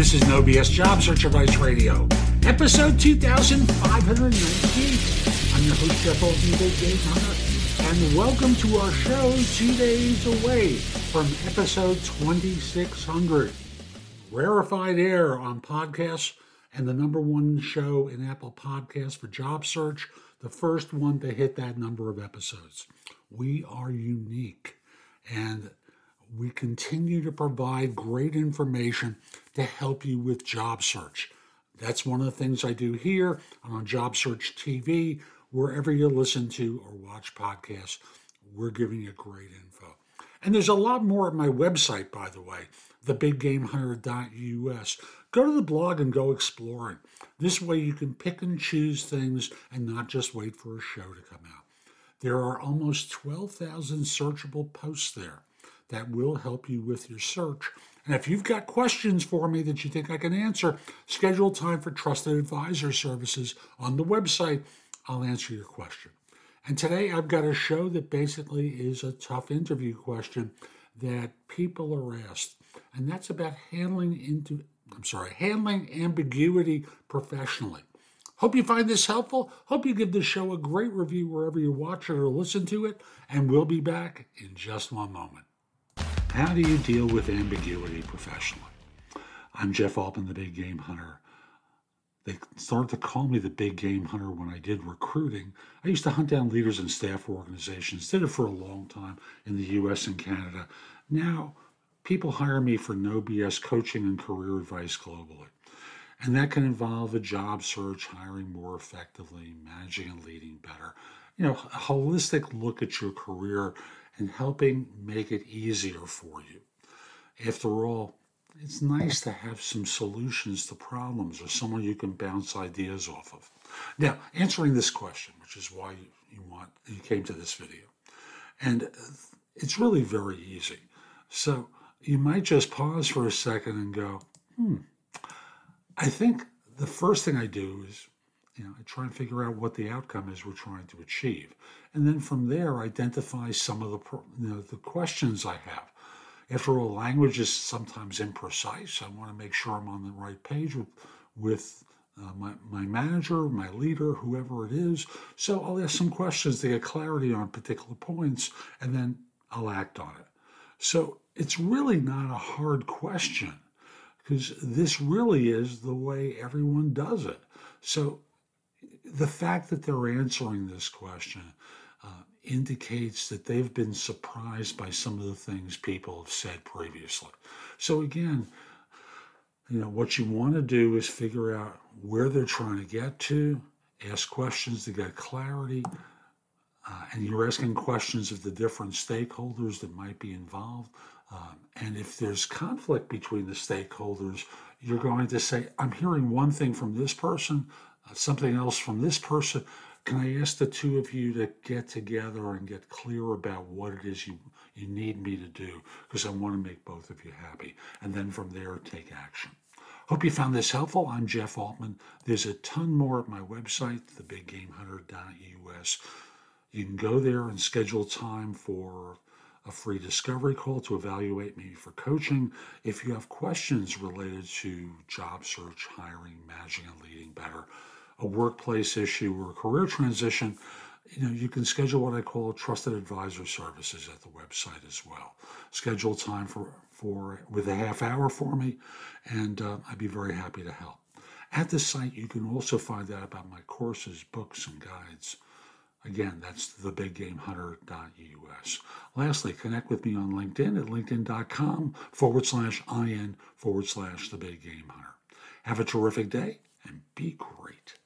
This is No BS Job Search Advice Radio, episode 2519. I'm your host, Jeff Altman, Big Game Hunter, and welcome to our show two days away from episode 2600. Rarefied air on podcasts and the number one show in Apple Podcasts for job search, the first one to hit that number of episodes. We are unique and we continue to provide great information to help you with job search. That's one of the things I do here on Job Search TV, wherever you listen to or watch podcasts. We're giving you great info. And there's a lot more at my website, by the way, thebiggamehunter.us. Go to the blog and go exploring. This way you can pick and choose things and not just wait for a show to come out. There are almost 12,000 searchable posts there that will help you with your search. And if you've got questions for me that you think I can answer, schedule time for Trusted Advisor Services on the website. I'll answer your question. And today I've got a show that basically is a tough interview question that people are asked. And that's about handling into I'm sorry, handling ambiguity professionally. Hope you find this helpful. Hope you give this show a great review wherever you watch it or listen to it. And we'll be back in just one moment. How do you deal with ambiguity professionally? I'm Jeff Altman, the Big Game Hunter. They started to call me the Big Game Hunter when I did recruiting. I used to hunt down leaders and staff organizations, did it for a long time in the US and Canada. Now, people hire me for no BS coaching and career advice globally. And that can involve a job search, hiring more effectively, managing and leading better. You know, a holistic look at your career and helping make it easier for you. After all, it's nice to have some solutions to problems or someone you can bounce ideas off of. Now, answering this question, which is why you, want you came to this video, and it's really very easy. So you might just pause for a second and go, hmm. I think the first thing I do is you know, I try and figure out what the outcome is we're trying to achieve. And then from there, identify some of the, you know, the questions I have. After all, language is sometimes imprecise. I want to make sure I'm on the right page with, with uh, my, my manager, my leader, whoever it is. So I'll ask some questions to get clarity on particular points, and then I'll act on it. So it's really not a hard question because this really is the way everyone does it. So the fact that they're answering this question uh, indicates that they've been surprised by some of the things people have said previously. So again, you know, what you want to do is figure out where they're trying to get to, ask questions to get clarity, uh, and you're asking questions of the different stakeholders that might be involved. Um, and if there's conflict between the stakeholders, you're going to say, I'm hearing one thing from this person, Uh, something else from this person. Can I ask the two of you to get together and get clear about what it is you, you need me to do? Because I want to make both of you happy. And then from there, take action. Hope you found this helpful. I'm Jeff Altman. There's a ton more at my website, thebiggamehunter.us. You can go there and schedule time for a free discovery call to evaluate me for coaching. If you have questions related to job search, hiring, managing, and leading better, a workplace issue, or a career transition, you know, you can schedule what I call trusted advisor services at the website as well. Schedule time for, for with a half hour for me, and uh, I'd be very happy to help. At the site, you can also find out about my courses, books, and guides. Again, that's thebiggamehunter.us. Lastly, connect with me on LinkedIn at linkedin.com forward slash in forward slash the big game hunter. Have a terrific day and be great.